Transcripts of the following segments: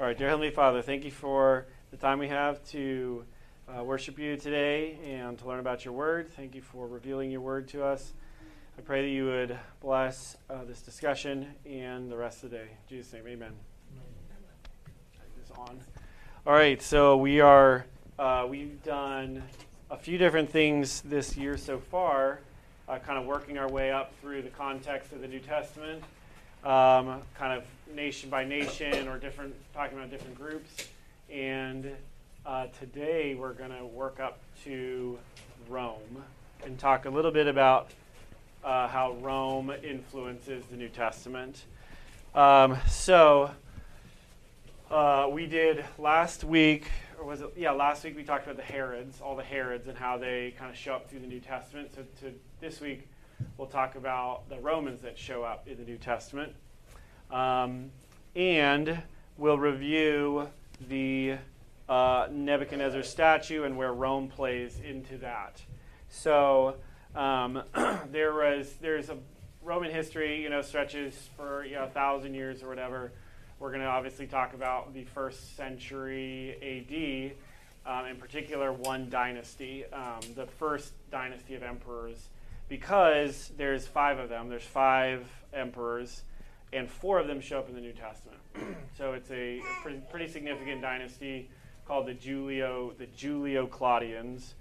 All right, dear Heavenly Father, thank you for the time we have to uh, worship you today and to learn about your word. Thank you for revealing your word to us. I pray that you would bless uh, this discussion and the rest of the day. In Jesus' name, amen. On. All right, so we are uh, we've done a few different things this year so far, uh, kind of working our way up through the context of the New Testament, um, kind of nation by nation or different talking about different groups, and uh, today we're going to work up to Rome and talk a little bit about uh, how Rome influences the New Testament. Um, so uh, we did last week, or was it? Yeah, last week we talked about the Herods, all the Herods, and how they kind of show up through the New Testament. So to this week we'll talk about the Romans that show up in the New Testament, um, and we'll review the uh, Nebuchadnezzar statue and where Rome plays into that. So um, there was there's a Roman history, you know, stretches for you know, a thousand years or whatever. We're going to obviously talk about the first century AD, um, in particular one dynasty, um, the first dynasty of emperors, because there's five of them. There's five emperors, and four of them show up in the New Testament. so it's a, a pretty, pretty significant dynasty called the Julio the Julio Claudians.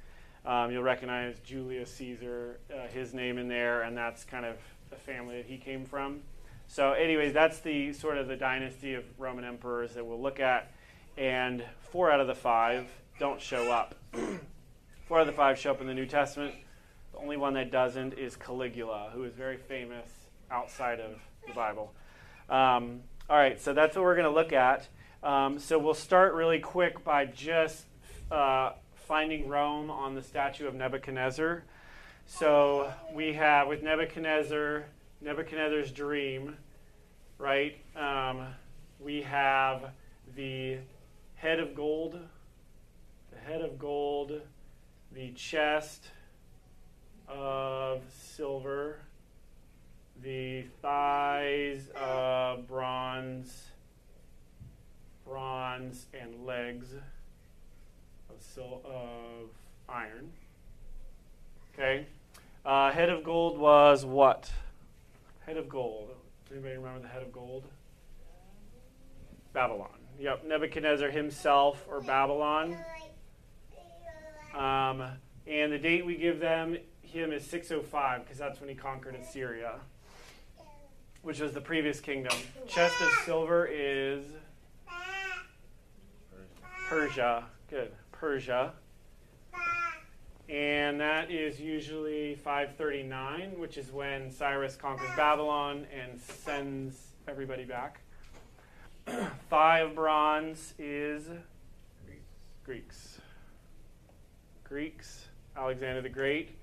Um, you'll recognize Julius Caesar, uh, his name in there, and that's kind of the family that he came from. So, anyways, that's the sort of the dynasty of Roman emperors that we'll look at, and four out of the five don't show up. four out of the five show up in the New Testament. Only one that doesn't is Caligula, who is very famous outside of the Bible. Um, all right, so that's what we're going to look at. Um, so we'll start really quick by just uh, finding Rome on the statue of Nebuchadnezzar. So we have with Nebuchadnezzar, Nebuchadnezzar's dream, right? Um, we have the head of gold, the head of gold, the chest of silver, the thighs of bronze bronze, and legs of, sil- of iron. Okay. Uh, head of gold was what? Head of gold. Does anybody remember the head of gold? Babylon. Yep, Nebuchadnezzar himself or Babylon. Um, and the date we give them him is 605 because that's when he conquered Assyria, which was the previous kingdom. Chest of silver is Persia. Good. Persia. And that is usually 539, which is when Cyrus conquers Babylon and sends everybody back. Thigh of bronze is Greeks. Greeks. Alexander the Great.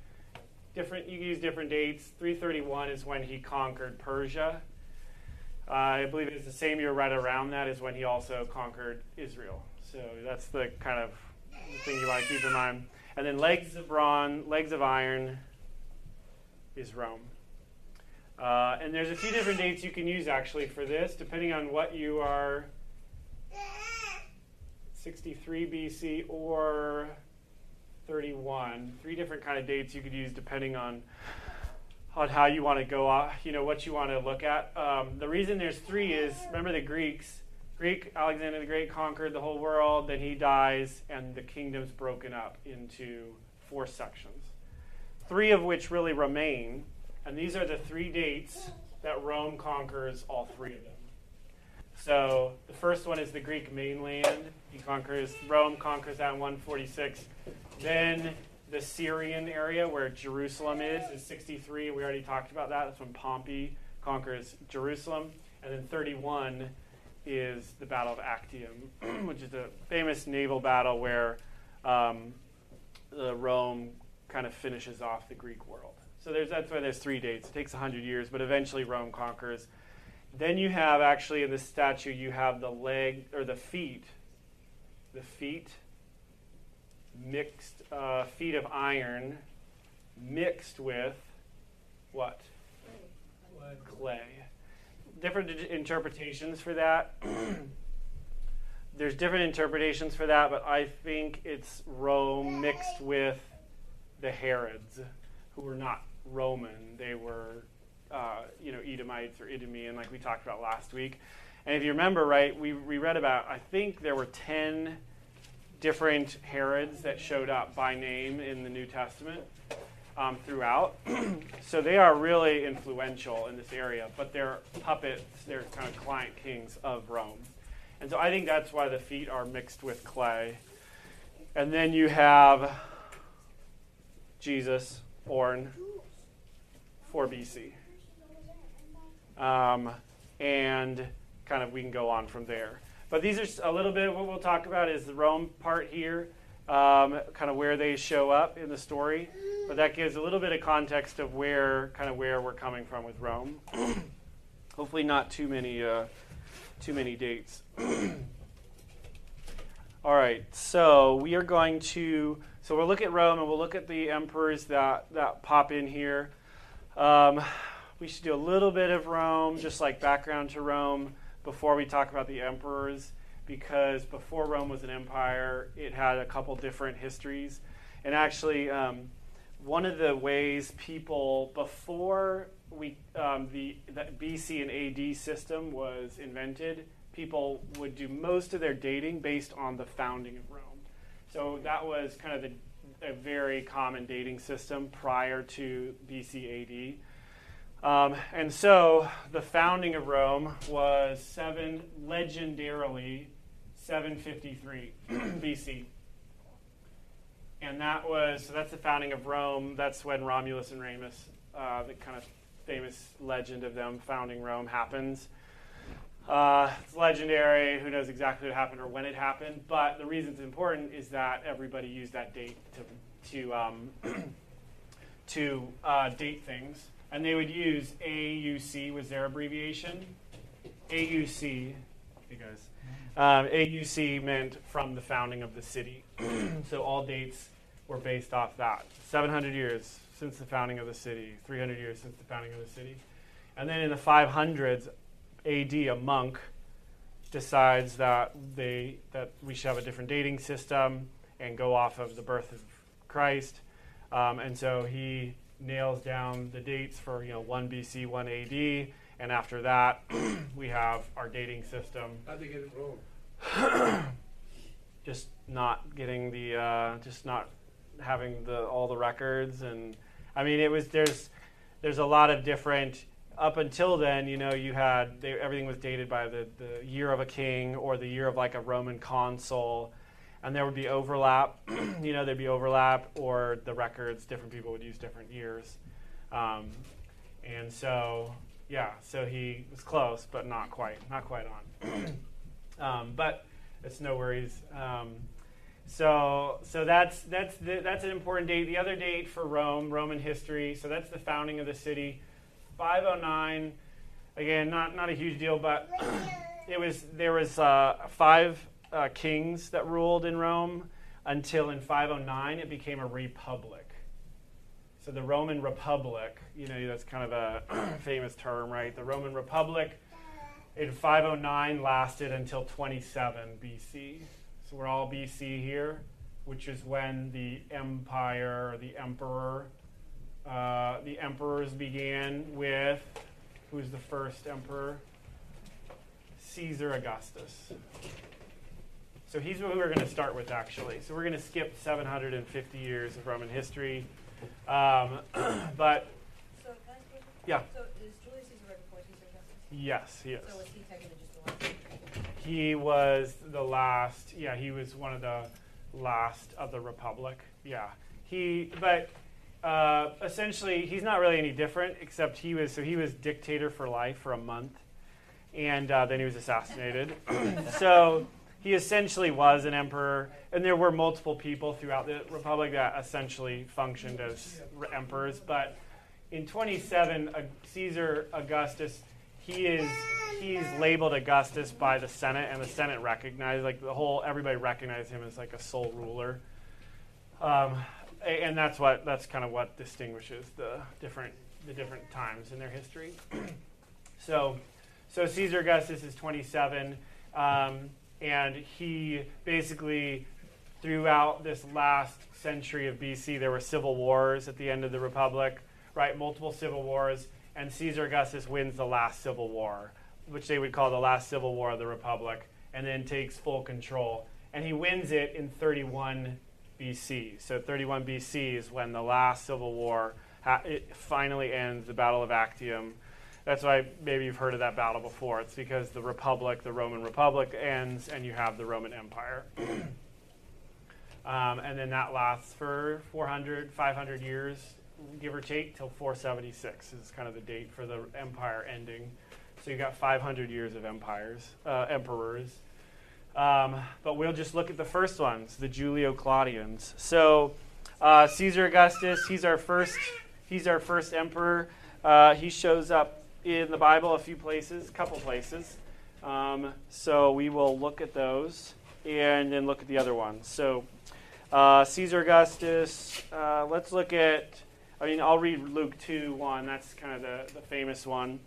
Different. You use different dates. 331 is when he conquered Persia. Uh, I believe it's the same year right around that is when he also conquered Israel. So that's the kind of thing you want to keep in mind. And then legs of bronze, legs of iron is Rome. Uh, and there's a few different dates you can use actually for this, depending on what you are 63 BC or 31. Three different kind of dates you could use depending on on how you want to go, uh, you know, what you want to look at. Um, the reason there's three is remember the Greeks Greek Alexander the Great conquered the whole world, then he dies, and the kingdom's broken up into four sections. Three of which really remain, and these are the three dates that Rome conquers all three of them. So the first one is the Greek mainland. He conquers Rome conquers that in 146. Then the Syrian area where Jerusalem is is 63. We already talked about that. That's when Pompey conquers Jerusalem. And then 31 is the Battle of Actium, which is a famous naval battle where um, Rome kind of finishes off the Greek world. So that's why there's three dates. It takes 100 years, but eventually Rome conquers. Then you have actually in the statue, you have the leg or the feet, the feet, mixed uh, feet of iron, mixed with what? Clay. Clay different interpretations for that. there's different interpretations for that, but I think it's Rome mixed with the Herods, who were not Roman. They were, uh, you know, Edomites or Idumean, like we talked about last week. And if you remember, right, we, we read about, I think there were 10 different Herods that showed up by name in the New Testament um, throughout. so they are really influential in this area, but they're puppets, they're kind of client kings of Rome. And so I think that's why the feet are mixed with clay. And then you have Jesus born 4 BC. Um, and kind of we can go on from there. But these are a little bit of what we'll talk about is the Rome part here, um, kind of where they show up in the story. But that gives a little bit of context of where kind of where we're coming from with Rome. Hopefully, not too many uh, too many dates. All right, so we are going to so we'll look at Rome and we'll look at the emperors that that pop in here. Um, we should do a little bit of Rome, just like background to Rome, before we talk about the emperors, because before Rome was an empire, it had a couple different histories, and actually. Um, one of the ways people before we um, the, the BC and AD system was invented, people would do most of their dating based on the founding of Rome. So that was kind of the, a very common dating system prior to BC AD. Um, and so the founding of Rome was seven legendarily 753 BC and that was so that's the founding of Rome. That's when Romulus and Remus, uh, the kind of famous legend of them founding Rome, happens. Uh, it's legendary. Who knows exactly what happened or when it happened? But the reason it's important is that everybody used that date to to um, to uh, date things, and they would use AUC was their abbreviation. AUC, hey guys. Um, AUC meant from the founding of the city. so all dates were based off that. 700 years since the founding of the city, 300 years since the founding of the city. And then in the 500s AD, a monk decides that they that we should have a different dating system and go off of the birth of Christ. Um, and so he nails down the dates for you know 1 BC, 1 AD, and after that we have our dating system. How'd they get it wrong? just not getting the uh, just not having the all the records and I mean it was there's there's a lot of different up until then you know you had they, everything was dated by the, the year of a king or the year of like a Roman consul and there would be overlap you know there'd be overlap or the records different people would use different years um, and so yeah so he was close but not quite not quite on um, but it's no worries um, so, so that's that's the, that's an important date. The other date for Rome, Roman history. So that's the founding of the city, 509. Again, not not a huge deal, but it was there was uh, five uh, kings that ruled in Rome until in 509 it became a republic. So the Roman Republic, you know, that's kind of a famous term, right? The Roman Republic in 509 lasted until 27 BC. So we're all BC here, which is when the empire, the emperor, uh, the emperors began with, who's the first emperor? Caesar Augustus. So he's who we're going to start with, actually. So we're going to skip 750 years of Roman history. Um, but, So, yeah. So is Julius Caesar right before Caesar Augustus? Yes, he is. So was he technically just the one? He was the last. Yeah, he was one of the last of the republic. Yeah, he. But uh, essentially, he's not really any different, except he was. So he was dictator for life for a month, and uh, then he was assassinated. so he essentially was an emperor, and there were multiple people throughout the republic that essentially functioned as emperors. But in 27, uh, Caesar Augustus he is he's labeled Augustus by the Senate, and the Senate recognized like the whole everybody recognized him as like a sole ruler. Um, and that's what that's kind of what distinguishes the different the different times in their history. so, so Caesar Augustus is 27. Um, and he basically, throughout this last century of BC, there were civil wars at the end of the Republic, right? Multiple civil wars, and Caesar Augustus wins the last civil war, which they would call the last civil war of the Republic, and then takes full control. And he wins it in 31 BC. So 31 BC is when the last civil war ha- finally ends, the Battle of Actium. That's why maybe you've heard of that battle before. It's because the Republic, the Roman Republic, ends and you have the Roman Empire. um, and then that lasts for 400, 500 years, give or take, till 476 is kind of the date for the empire ending. So you've got 500 years of empires, uh, emperors. Um, but we'll just look at the first ones, the Julio Claudians. So uh, Caesar Augustus, he's our first, he's our first emperor. Uh, he shows up in the Bible a few places, a couple places. Um, so we will look at those and then look at the other ones. So uh, Caesar Augustus, uh, let's look at, I mean, I'll read Luke 2 1. That's kind of the, the famous one.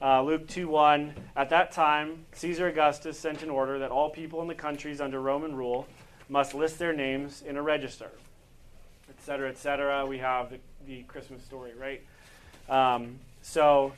Uh, Luke 2 1. At that time, Caesar Augustus sent an order that all people in the countries under Roman rule must list their names in a register, et cetera, et cetera. We have the, the Christmas story, right? Um, so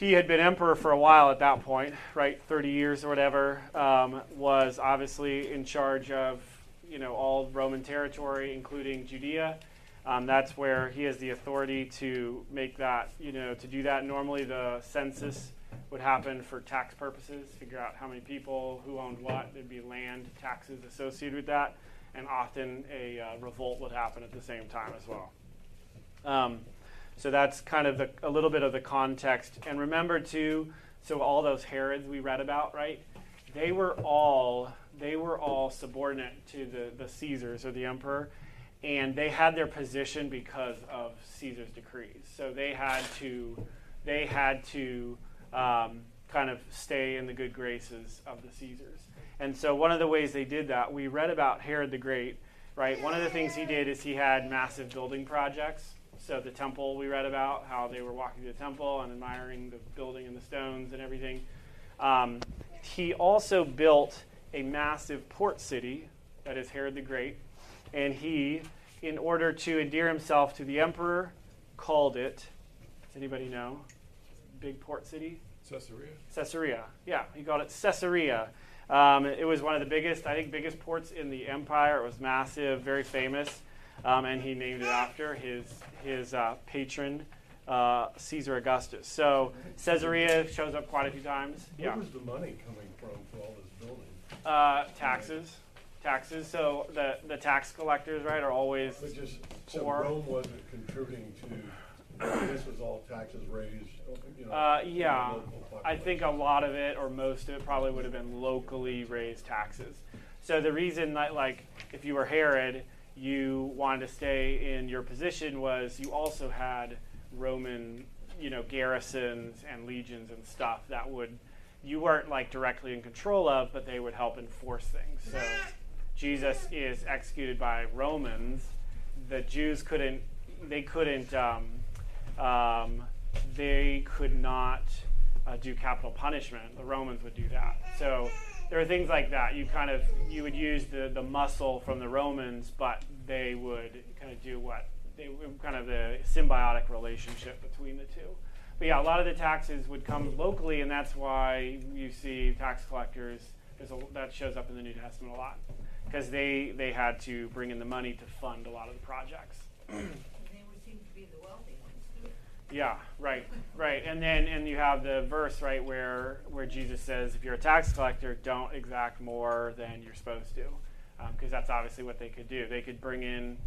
he had been emperor for a while at that point, right? 30 years or whatever. Um, was obviously in charge of, you know, all Roman territory, including Judea. Um, that's where he has the authority to make that, you know, to do that. Normally, the census would happen for tax purposes, figure out how many people, who owned what. There'd be land taxes associated with that, and often a uh, revolt would happen at the same time as well. Um, so that's kind of the, a little bit of the context. And remember, too, so all those Herods we read about, right? They were all they were all subordinate to the, the Caesars or the emperor and they had their position because of Caesar's decrees. So they had to they had to um, kind of stay in the good graces of the Caesars. And so one of the ways they did that, we read about Herod the Great, right? One of the things he did is he had massive building projects. So the temple we read about how they were walking to the temple and admiring the building and the stones and everything. Um, he also built a massive port city that is Herod the Great and he, in order to endear himself to the emperor, called it. Does anybody know? Big port city? Caesarea? Caesarea. Yeah, he called it Caesarea. Um, it was one of the biggest, I think, biggest ports in the empire. It was massive, very famous, um, and he named it after his his uh, patron, uh, Caesar Augustus. So Caesarea shows up quite a few times. Where Yeah, was the money coming from for all this building? uh, taxes, taxes. So the the tax collectors, right, are always But just, so Poor. Rome wasn't contributing to, this was all taxes raised, you know? Uh, yeah, I think a lot of it, or most of it, probably would have been locally raised taxes. So the reason that, like, if you were Herod, you wanted to stay in your position was you also had Roman, you know, garrisons and legions and stuff that would you weren't like directly in control of, but they would help enforce things. So Jesus is executed by Romans. The Jews couldn't, they couldn't, um, um, they could not uh, do capital punishment. The Romans would do that. So there are things like that. You kind of, you would use the, the muscle from the Romans, but they would kind of do what, they kind of the symbiotic relationship between the two. But yeah, a lot of the taxes would come locally, and that's why you see tax collectors. A, that shows up in the New Testament a lot because they they had to bring in the money to fund a lot of the projects. And they would seem to be the wealthy ones too. Yeah, right, right. And then and you have the verse right where where Jesus says, if you're a tax collector, don't exact more than you're supposed to, because that's obviously what they could do. They could bring in,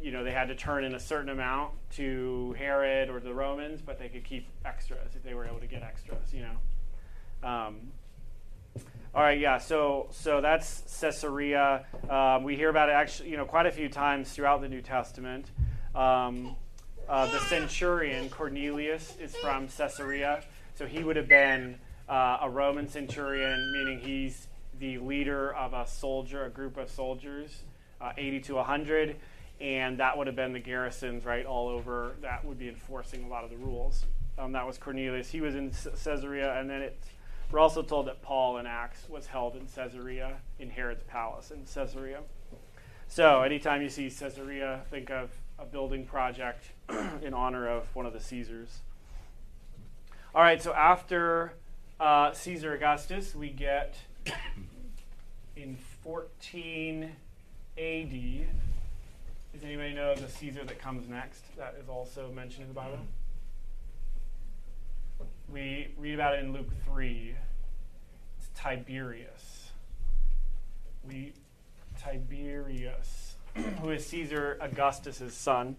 you know, they had to turn in a certain amount to Herod or the Romans, but they could keep extras if they were able to get extras. You know. Um, all right, yeah. So, so that's Caesarea. Um, we hear about it actually, you know, quite a few times throughout the New Testament. Um, uh, the centurion Cornelius is from Caesarea, so he would have been uh, a Roman centurion, meaning he's the leader of a soldier, a group of soldiers, uh, 80 to 100, and that would have been the garrisons right all over that would be enforcing a lot of the rules. Um, that was Cornelius. He was in Caesarea, and then it We're also told that Paul in Acts was held in Caesarea, in Herod's palace in Caesarea. So, anytime you see Caesarea, think of a building project in honor of one of the Caesars. All right, so after uh, Caesar Augustus, we get in 14 AD. Does anybody know the Caesar that comes next that is also mentioned in the Bible? We read about it in Luke 3. It's Tiberius. We Tiberius, who is Caesar Augustus's son.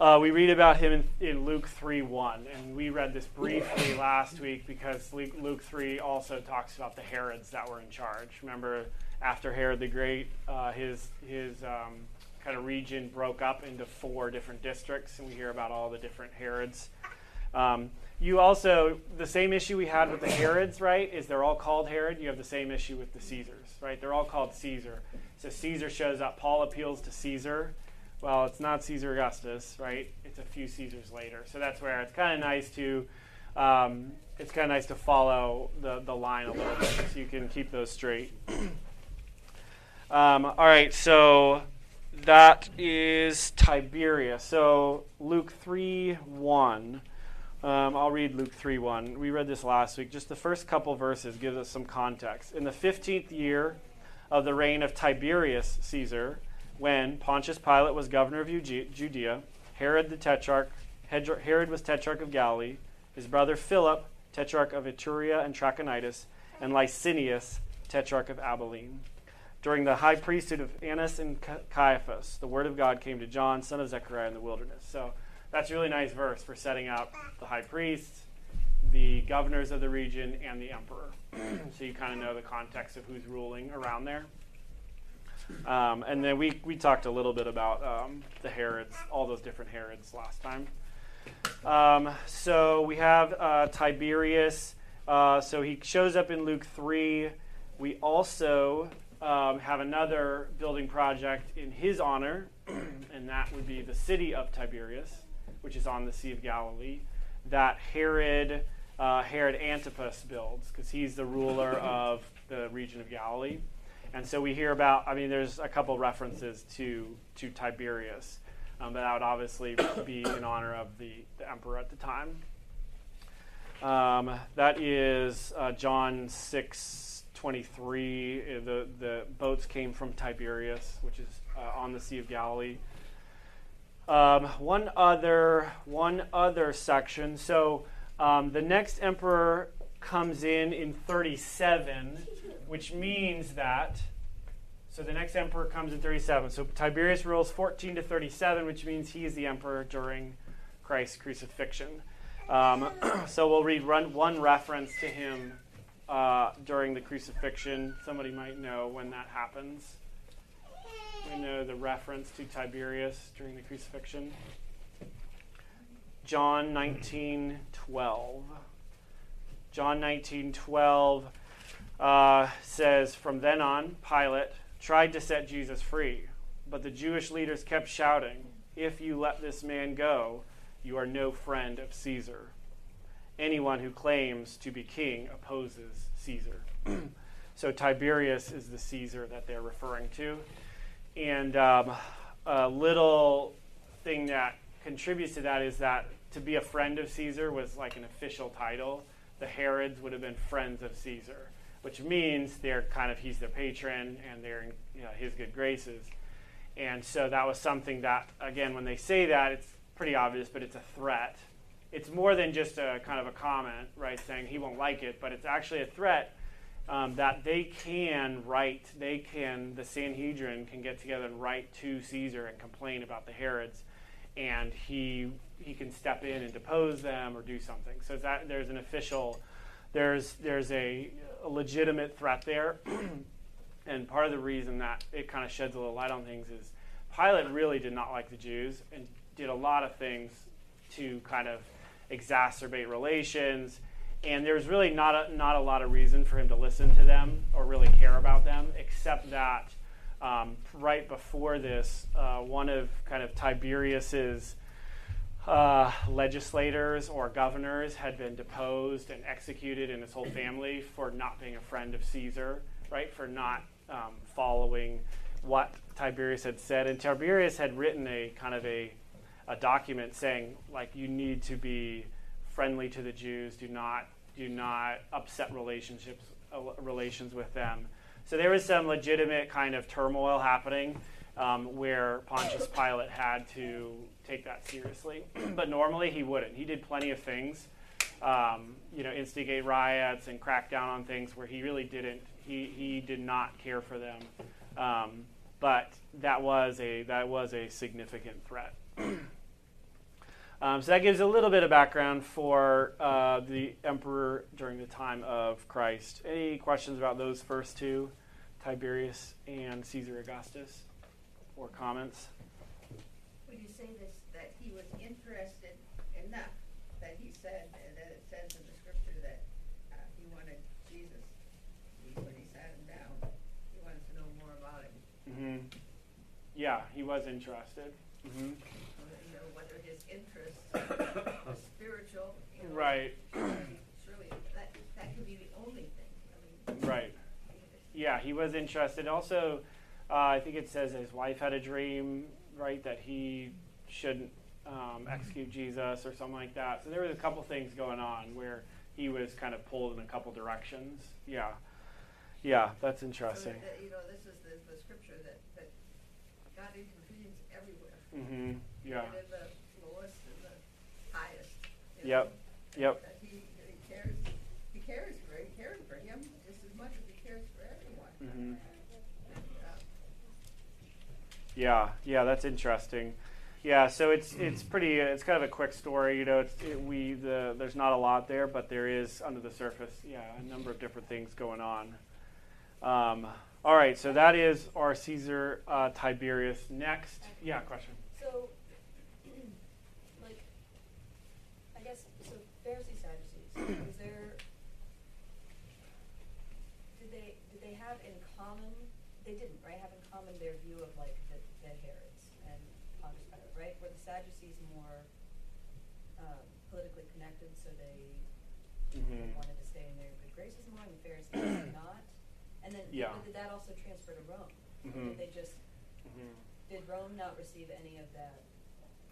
Uh, we read about him in, in Luke 3 1, and we read this briefly last week because Luke, Luke 3 also talks about the Herods that were in charge. Remember, after Herod the Great, uh, his, his um, kind of region broke up into four different districts, and we hear about all the different Herods. Um, you also, the same issue we had with the Herods, right, is they're all called Herod. You have the same issue with the Caesars, right? They're all called Caesar. So Caesar shows up. Paul appeals to Caesar well, it's not Caesar Augustus, right? It's a few Caesars later. So that's where it's kind of nice to um, it's kind of nice to follow the, the line a little bit so you can keep those straight. um, all right, so that is Tiberius. So Luke 3 1. Um, I'll read Luke 3 1. We read this last week. Just the first couple verses gives us some context. In the 15th year of the reign of Tiberius Caesar, when Pontius Pilate was governor of Judea, Herod the tetrarch, Herod was tetrarch of Galilee, his brother Philip, tetrarch of Iturea and Trachonitis, and Lysanias, tetrarch of Abilene. During the high priesthood of Annas and Caiaphas, the word of God came to John, son of Zechariah, in the wilderness. So that's a really nice verse for setting up the high priest, the governors of the region, and the emperor. so you kind of know the context of who's ruling around there. Um, and then we, we talked a little bit about um, the Herods, all those different Herods last time. Um, so we have uh, Tiberius. Uh, so he shows up in Luke 3. We also um, have another building project in his honor, and that would be the city of Tiberias, which is on the Sea of Galilee, that Herod, uh, Herod Antipas builds, because he's the ruler of the region of Galilee. And so we hear about, I mean, there's a couple references to, to Tiberius, um, but that would obviously be in honor of the, the emperor at the time. Um, that is uh, John 6 23. Uh, the, the boats came from Tiberias, which is uh, on the Sea of Galilee. Um, one other one other section. So um, the next emperor comes in in 37 which means that, so the next emperor comes in 37. So Tiberius rules 14 to 37, which means he is the emperor during Christ's crucifixion. Um, so we'll read run, one reference to him uh, during the crucifixion. Somebody might know when that happens. We know the reference to Tiberius during the crucifixion. John 19 12. John 19 12 uh, says, From then on, Pilate tried to set Jesus free, but the Jewish leaders kept shouting, If you let this man go, you are no friend of Caesar. Anyone who claims to be king opposes Caesar. so Tiberius is the Caesar that they're referring to. And um, a little thing that contributes to that is that to be a friend of Caesar was like an official title. The Herods would have been friends of Caesar which means they're kind of he's their patron and they're in you know, his good graces. And so that was something that, again, when they say that, it's pretty obvious, but it's a threat. It's more than just a kind of a comment, right, saying he won't like it, but it's actually a threat um, that they can write, they can, the Sanhedrin can get together and write to Caesar and complain about the Herods, and he he can step in and depose them or do something. So that there's an official, there's there's a a legitimate threat there. and part of the reason that it kind of sheds a little light on things is Pilate really did not like the Jews and did a lot of things to kind of exacerbate relations. And there's really not a, not a lot of reason for him to listen to them or really care about them, except that um, right before this, uh, one of kind of Tiberius's uh, legislators or governors had been deposed and executed, and his whole family for not being a friend of Caesar, right? For not um, following what Tiberius had said. And Tiberius had written a kind of a, a document saying, like, you need to be friendly to the Jews. Do not do not upset relationships uh, relations with them. So there was some legitimate kind of turmoil happening um, where Pontius Pilate had to take that seriously. but normally he wouldn't. He did plenty of things, um, you know, instigate riots and crack down on things where he really didn't. He, he did not care for them. Um, but that was a that was a significant threat. Um, so that gives a little bit of background for uh, the emperor during the time of Christ. Any questions about those first two, Tiberius and Caesar Augustus, or comments? Would you say this, that he was interested enough that he said, uh, that it says in the scripture that uh, he wanted Jesus, when he sat him down, he wanted to know more about him, hmm Yeah, he was interested. hmm So that, you know, whether his interests spiritual, you know. Right. Surely, that, that could be the only thing, I mean. Right. Yeah, he was interested. Also, uh, I think it says his wife had a dream, right, that he shouldn't um, execute Jesus or something like that. So there was a couple things going on where he was kind of pulled in a couple directions. Yeah. Yeah, that's interesting. that- that, You know, this is the, the scripture that, that God intervenes everywhere. Mm-hmm. Yeah. Even in the lowest and the highest. you Yep. Yep. He, he cares, he cares for, he cares for him just as much as he cares for everyone. hmm Uh, Yeah, yeah, that's interesting. Yeah, so it's it's pretty. It's kind of a quick story, you know. It's it, we the there's not a lot there, but there is under the surface, yeah, a number of different things going on. Um, all right, so that is our Caesar uh, Tiberius. Next, yeah, question. So, like, I guess, so Pharisees, Sadducees, is there, did they, did they have in common, they didn't, right, have in common their view of like the, the Herods and Pontius Pilate, right? Were the Sadducees more, um, politically connected, so they Mhm. wanted to stay in their good graces more, and the Pharisees not? And then, Yeah. but did that also transfer to Rome? Or Mhm. Did they just, Mhm. did Rome not receive any of that?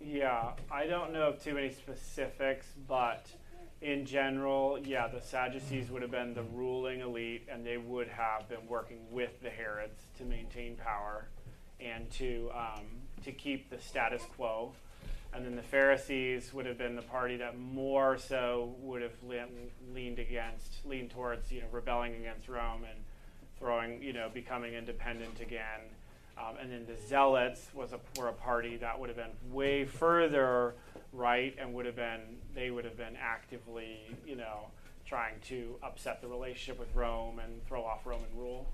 Yeah, I don't know of too many specifics, but in general, yeah, the Sadducees would have been the ruling elite, and they would have been working with the Herods to maintain power and to um, to keep the status quo. And then the Pharisees would have been the party that more so would have le- leaned against, leaned towards, you know, rebelling against Rome and throwing, you know, becoming independent again. Um, and then the Zealots was a, were a party that would have been way further right and would have been they would have been actively you know trying to upset the relationship with Rome and throw off Roman rule.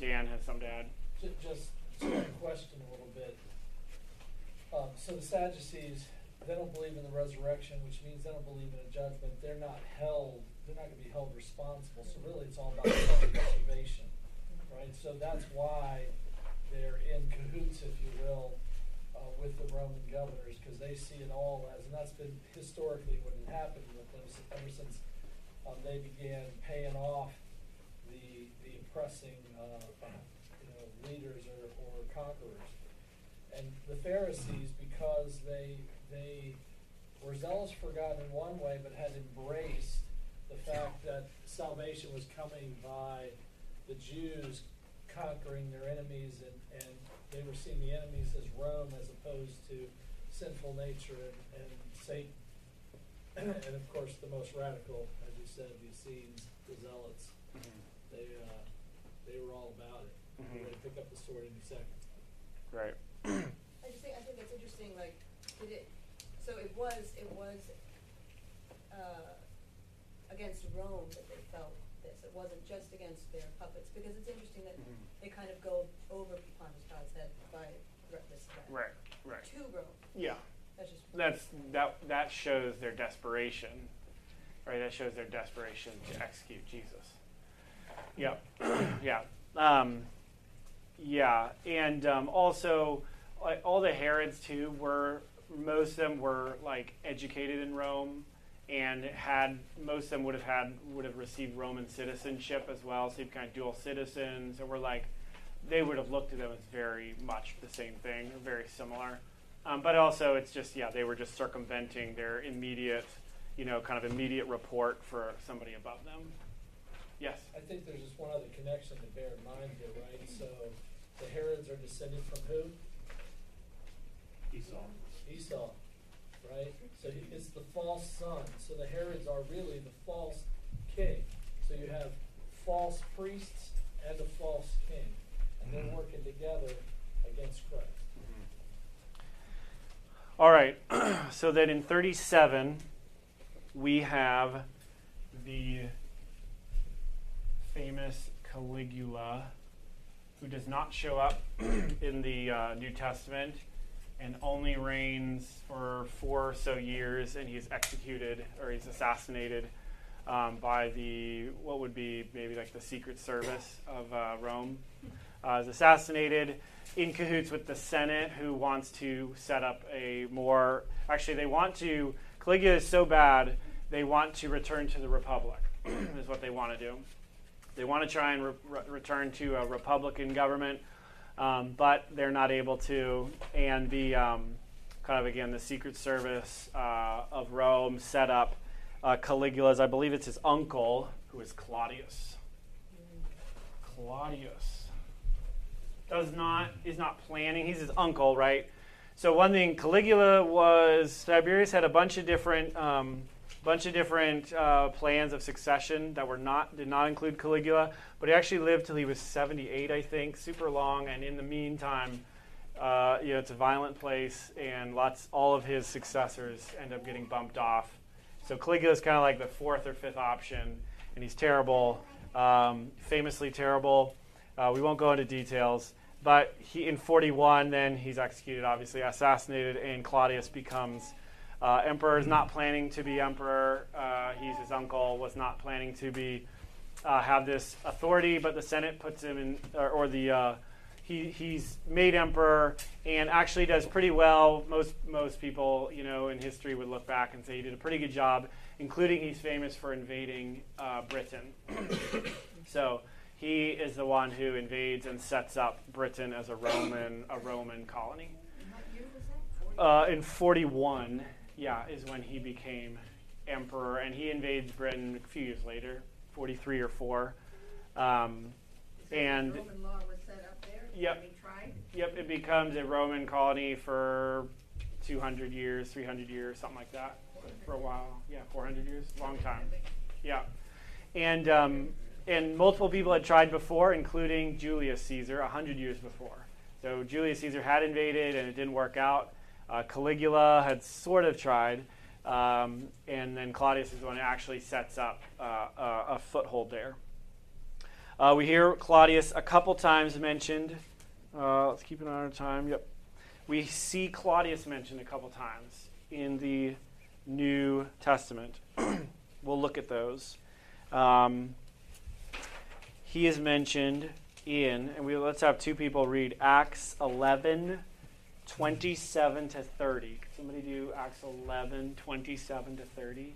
Dan has some to add. Ju- Just to question a little bit. Um, so the Sadducees, they don't believe in the resurrection, which means they don't believe in a judgment. They're not held, they're not gonna be held responsible, so really it's all about self-preservation, right? So that's why they're in cahoots, if you will, uh, with the Roman governors, cause they see it all as, and that's been historically what had happened with them, ever since, um, they began paying off the, the oppressing, uh, you know, leaders or, or conquerors. And the Pharisees, because they, they were zealous for God in one way, but had embraced the fact that salvation was coming by the Jews conquering their enemies and, and they were seeing the enemies as Rome as opposed to sinful nature and, and Satan. And of course, the most radical, as you said, the Essenes, the Zealots, they, uh, they were all about it. They're Mhm. gonna pick up the sword any second. Right. I just think, I think it's interesting, like, did it, so it was, it was, uh, against Rome that they felt this, it wasn't just against their puppets, because it's interesting that Mhm. they kind of go over Pontius Pilate's head by thre- this threat. Right. Right. To Rome, Yeah. that's just. That's that that shows their desperation. Right? That shows their desperation to execute Jesus. Yep. yeah. Um, yeah. And um, also, like, all the Herods too were most of them were like educated in Rome and had most of them would have had would have received Roman citizenship as well, so you kind of dual citizens, and we're like they would have looked at them as very much the same thing, or very similar. Um, but also, it's just yeah, they were just circumventing their immediate, you know, kind of immediate report for somebody above them. Yes. I think there's just one other connection to bear in mind here, right? So the Herods are descended from who? Esau. Esau, right? So he- it's the false son. So the Herods are really the false king. So you have false priests and a false king, and they're working together against Christ. All right. so then in 37, we have the famous Caligula, who does not show up in the uh, New Testament and only reigns for four or so years, and he's executed or he's assassinated um, by the what would be maybe like the Secret Service of uh, Rome. Uh, is assassinated in cahoots with the Senate, who wants to set up a more. Actually, they want to. Caligula is so bad, they want to return to the Republic, is what they want to do. They want to try and re- re- return to a Republican government, um, but they're not able to. And the um, kind of again the Secret Service uh, of Rome set up uh, Caligula's. I believe it's his uncle, who is Claudius. Claudius does not is not planning. He's his uncle, right? So one thing, Caligula was Tiberius had a bunch of different um, bunch of different uh, plans of succession that were not did not include Caligula, but he actually lived till he was 78, I think, super long. And in the meantime, uh, you know, it's a violent place, and lots all of his successors end up getting bumped off. So Caligula is kind of like the fourth or fifth option, and he's terrible, um, famously terrible. Uh, we won't go into details, but he in 41, then he's executed, obviously assassinated, and Claudius becomes uh, emperor. Is not planning to be emperor. Uh, he's his uncle. Was not planning to be uh, have this authority, but the Senate puts him in, or, or the uh, he he's made emperor and actually does pretty well. Most most people, you know, in history would look back and say he did a pretty good job, including he's famous for invading uh, Britain. so he is the one who invades and sets up Britain as a Roman a Roman colony. Uh, in 41, yeah, is when he became emperor, and he invades Britain a few years later, 43 or 4. Um, that and Roman law was set up there? Yep. Yep, it becomes a Roman colony for 200 years, 300 years, something like that, for a while. Yeah, 400 years, long time. Yeah, and um, and multiple people had tried before, including Julius Caesar, 100 years before. So Julius Caesar had invaded, and it didn't work out. Uh, Caligula had sort of tried, um, and then Claudius is the one who actually sets up uh, a, a foothold there. Uh, we hear Claudius a couple times mentioned. Uh, let's keep an eye on time. Yep. We see Claudius mentioned a couple times in the New Testament. we'll look at those. Um, he is mentioned in, and we let's have two people read Acts 11, 27 to 30. Somebody do Acts 11, 27 to 30?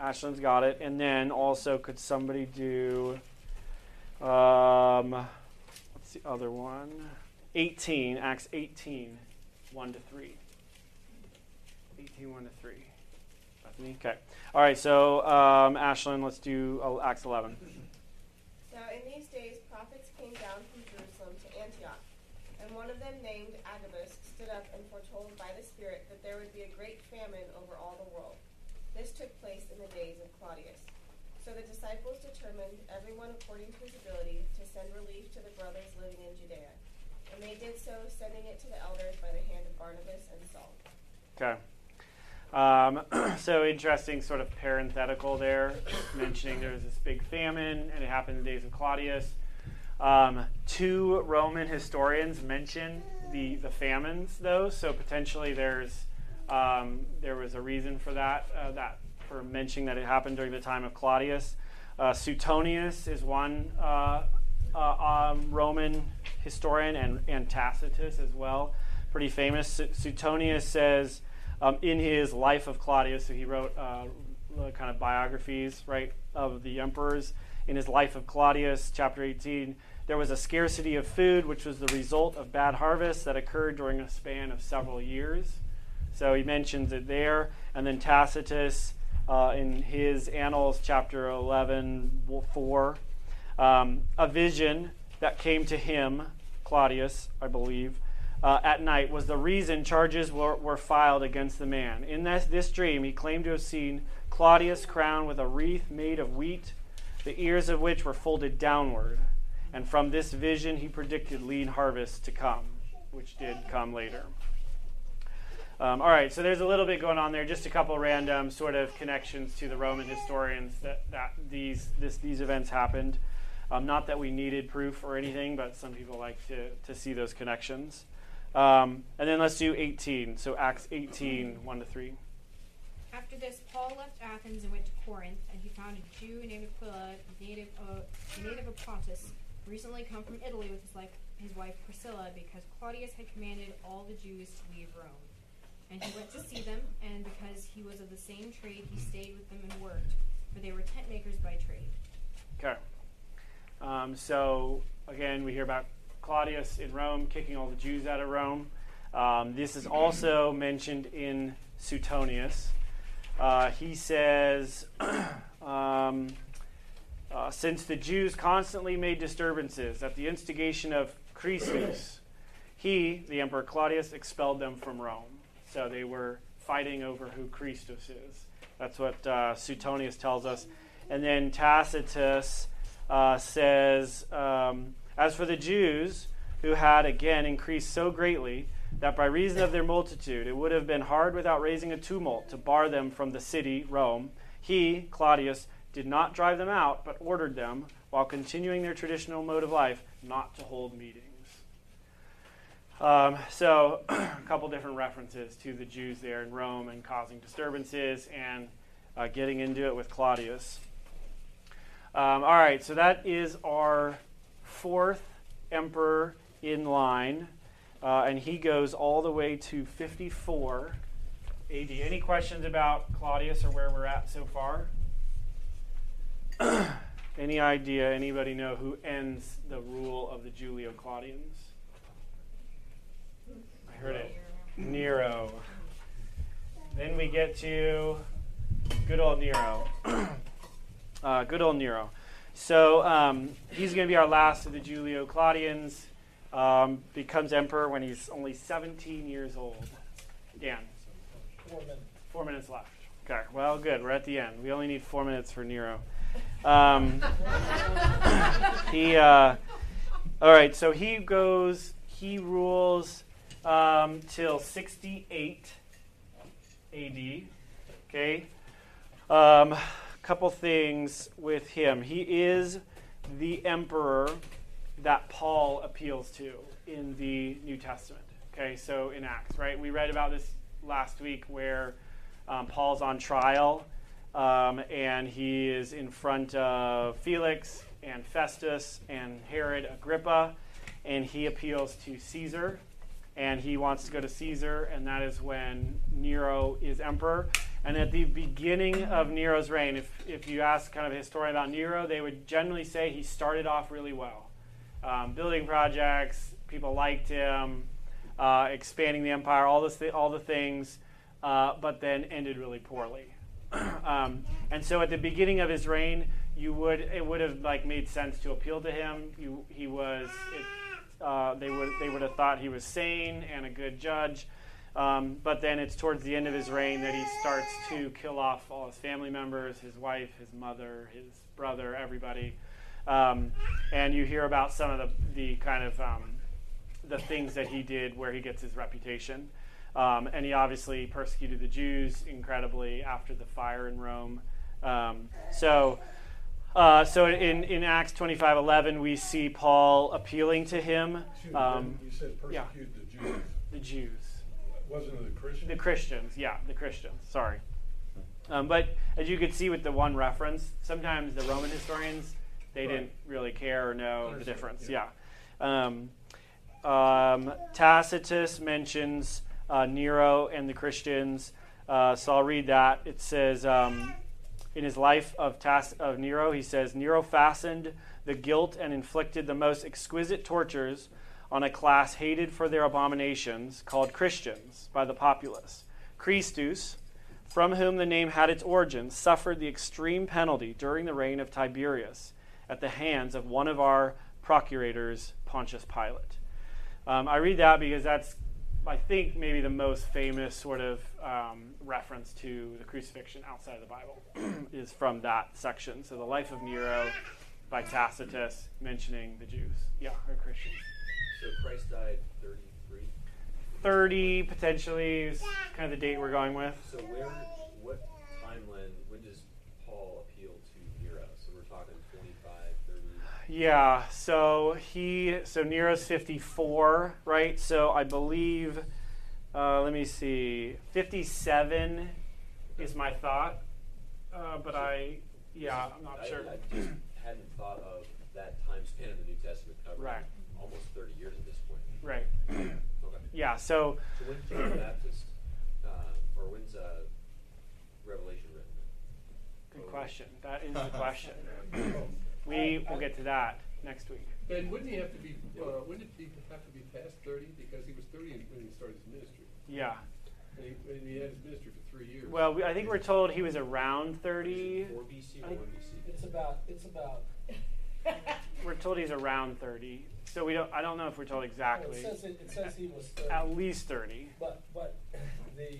Ashlyn's got it. And then also, could somebody do, um, what's the other one? 18, Acts 18, 1 to 3. 18, 1 to 3. Bethany? Okay. All right, so um, Ashlyn, let's do uh, Acts 11. Now in these days prophets came down from Jerusalem to Antioch, and one of them named Agabus stood up and foretold by the Spirit that there would be a great famine over all the world. This took place in the days of Claudius. So the disciples determined, everyone according to his ability, to send relief to the brothers living in Judea. And they did so, sending it to the elders by the hand of Barnabas and Saul. Okay. Um, so interesting sort of parenthetical there, mentioning there was this big famine and it happened in the days of Claudius. Um, two Roman historians mention the, the famines, though, so potentially there's um, there was a reason for that, uh, that for mentioning that it happened during the time of Claudius. Uh, Suetonius is one uh, uh, um, Roman historian and, and Tacitus as well, pretty famous. Suetonius says um, in his Life of Claudius, so he wrote uh, kind of biographies, right, of the emperors. In his Life of Claudius, chapter 18, there was a scarcity of food, which was the result of bad harvests that occurred during a span of several years. So he mentions it there. And then Tacitus, uh, in his Annals, chapter 11, 4, um, a vision that came to him, Claudius, I believe, uh, at night was the reason charges were, were filed against the man. In this, this dream, he claimed to have seen Claudius crowned with a wreath made of wheat, the ears of which were folded downward. And from this vision, he predicted lean harvests to come, which did come later. Um, all right, so there's a little bit going on there, just a couple random sort of connections to the Roman historians that, that these, this, these events happened. Um, not that we needed proof or anything, but some people like to, to see those connections. Um, and then let's do 18. So Acts 18, 1 to 3. After this, Paul left Athens and went to Corinth, and he found a Jew named Aquila, native of, native of Pontus, recently come from Italy with his, like, his wife Priscilla, because Claudius had commanded all the Jews to leave Rome. And he went to see them, and because he was of the same trade, he stayed with them and worked, for they were tent makers by trade. Okay. Um, so, again, we hear about Claudius in Rome kicking all the Jews out of Rome. Um, this is also mentioned in Suetonius. Uh, he says, um, uh, since the Jews constantly made disturbances at the instigation of Chrestus, he, the Emperor Claudius, expelled them from Rome. So they were fighting over who Christus is. That's what uh, Suetonius tells us. And then Tacitus uh, says, um, As for the Jews, who had again increased so greatly that by reason of their multitude it would have been hard without raising a tumult to bar them from the city, Rome, he, Claudius, did not drive them out, but ordered them, while continuing their traditional mode of life, not to hold meetings. Um, so, a couple different references to the Jews there in Rome and causing disturbances and uh, getting into it with Claudius. Um, all right, so that is our fourth emperor in line, uh, and he goes all the way to 54 AD. Any questions about Claudius or where we're at so far? Any idea? Anybody know who ends the rule of the Julio Claudians? I heard it. Nero. Then we get to good old Nero. uh, good old Nero. So um, he's going to be our last of the Julio Claudians. Um, becomes emperor when he's only 17 years old. Dan. Four minutes. Four minutes left. Okay, well, good. We're at the end. We only need four minutes for Nero. Um, he, uh, all right, so he goes, he rules um, till 68 AD. Okay. Um, couple things with him. He is the emperor that Paul appeals to in the New Testament. Okay, so in Acts, right? We read about this last week where um, Paul's on trial um, and he is in front of Felix and Festus and Herod Agrippa, and he appeals to Caesar, and he wants to go to Caesar, and that is when Nero is emperor. And at the beginning of Nero's reign, if, if you ask kind of a historian about Nero, they would generally say he started off really well um, building projects. People liked him, uh, expanding the empire, all this, th- all the things, uh, but then ended really poorly. um, and so, at the beginning of his reign, you would it would have like made sense to appeal to him. You, he was it, uh, they would they would have thought he was sane and a good judge. Um, but then it's towards the end of his reign that he starts to kill off all his family members, his wife, his mother, his brother, everybody. Um, and you hear about some of the, the kind of um, the things that he did where he gets his reputation. Um, and he obviously persecuted the Jews incredibly after the fire in Rome. Um, so, uh, so in, in Acts 25 11, we see Paul appealing to him. Um, you said persecute yeah. the Jews. The Jews. Wasn't it the Christians? The Christians, yeah, the Christians. Sorry. Um, but as you could see with the one reference, sometimes the Roman historians They Right. didn't really care or know the difference. yeah. Yeah. Um, um, Tacitus mentions uh, Nero and the Christians. Uh, so I'll read that. It says um, in his life of, of Nero, he says Nero fastened the guilt and inflicted the most exquisite tortures on a class hated for their abominations, called Christians by the populace. Christus, from whom the name had its origin, suffered the extreme penalty during the reign of Tiberius at the hands of one of our procurators, Pontius Pilate. Um, I read that because that's, I think, maybe the most famous sort of um, reference to the crucifixion outside of the Bible is from that section. So the life of Nero by Tacitus mentioning the Jews. Yeah, or Christians. So Christ died 33. 30 potentially is kind of the date we're going with. So where, what timeline, when does Paul appeal to Nero? So we're talking 25, 30. Yeah, so he so Nero's 54, right? So I believe uh, let me see. 57 is my thought. Uh, but I yeah, I'm not I, sure. I just hadn't thought of that time span in the New Testament covering Right. almost 30 years at this point. Right. Okay. Yeah, so So when's John the Baptist, uh, or when's uh, Revelation written? good question. That is the question. We will get to that next week. Ben, wouldn't he have to be, uh, wouldn't he have to be past thirty, because he was thirty when he started his ministry? Yeah. And he, and he had his ministry for three years. Well, we, I think we're told he was around 30. 4 BC or 1 BC? It's about, it's about, We're told he's around 30. So we don't I don't know if we're told well, exactly. it says, it it says he was thirty, At least 30. but, but the,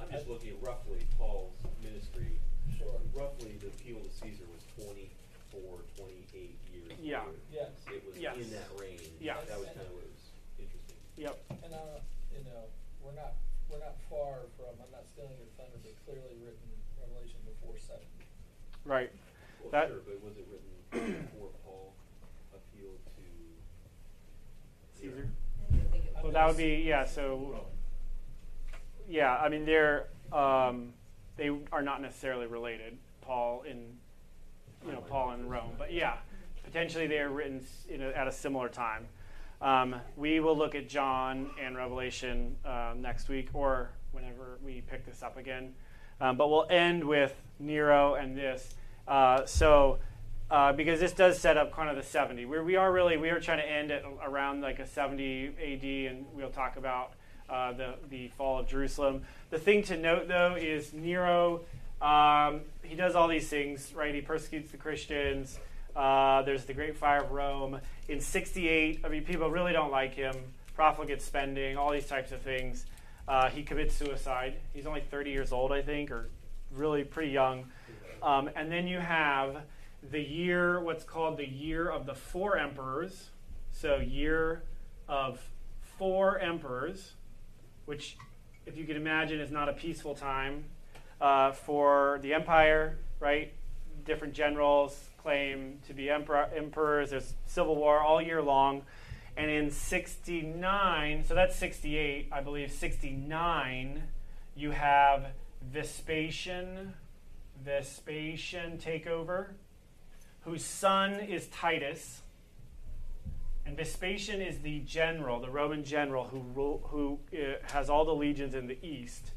I'm just looking at roughly Paul's ministry. sure, Roughly, the appeal to Caesar was 24, 28 years. Yeah. later. yes. It was Yes. in that range. Yes. That was kind of what was interesting. Yep. And, uh, you know, we're not, we're not far from, I'm not stealing your thunder, but clearly written Revelation before seven. Right. Well, That- sure, but was it written before Paul appealed to Caesar. I Well, that would be yeah. So yeah, I mean they're um, they are not necessarily related. Paul in you know Paul in Rome, but yeah, potentially they are written at a similar time. Um, we will look at John and Revelation uh, next week or whenever we pick this up again. Um, but we'll end with Nero and this. Uh, so, uh, because this does set up kind of the 70. Where we are really, we are trying to end at around like a 70 AD, and we'll talk about uh, the, the fall of Jerusalem. The thing to note, though, is Nero, um, he does all these things, right? He persecutes the Christians. Uh, there's the Great Fire of Rome. In 68, I mean, people really don't like him. Profligate spending, all these types of things. Uh, he commits suicide. He's only 30 years old, I think, or really pretty young. Um, and then you have the year, what's called the year of the four emperors. So, year of four emperors, which, if you can imagine, is not a peaceful time uh, for the empire, right? Different generals claim to be emperor, emperors. There's civil war all year long. And in 69, so that's 68, I believe, 69, you have Vespasian, Vespasian takeover, whose son is Titus. And Vespasian is the general, the Roman general who, who uh, has all the legions in the east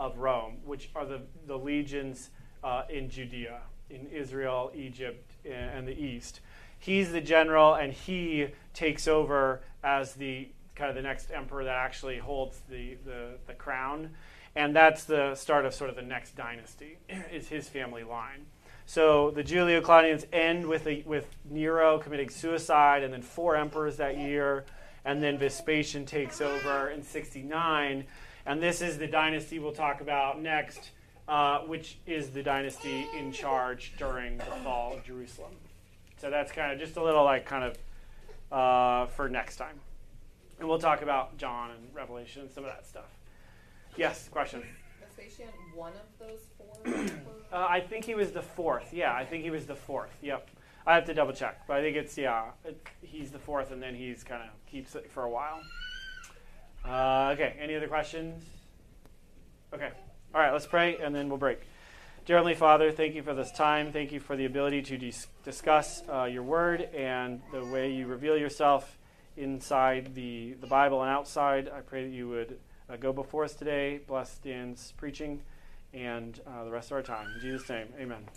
of Rome, which are the, the legions uh, in Judea, in Israel, Egypt, and the east. He's the general, and he takes over as the kind of the next emperor that actually holds the, the, the crown. And that's the start of sort of the next dynasty, is his family line. So the Julio Claudians end with, a, with Nero committing suicide, and then four emperors that year, and then Vespasian takes over in 69. And this is the dynasty we'll talk about next, uh, which is the dynasty in charge during the fall of Jerusalem. So that's kind of just a little like kind of uh, for next time. And we'll talk about John and Revelation and some of that stuff. Yes, question. Vespasian one of those four? Uh, I think he was the fourth. Yeah, I think he was the fourth. Yep. I have to double check, but I think it's yeah. It, he's the fourth, and then he's kind of keeps it for a while. Uh, okay. Any other questions? Okay. All right. Let's pray, and then we'll break. Dear Heavenly Father, thank you for this time. Thank you for the ability to dis- discuss uh, your word and the way you reveal yourself inside the, the Bible and outside. I pray that you would uh, go before us today, bless Dan's preaching and uh, the rest of our time. In Jesus' name, amen.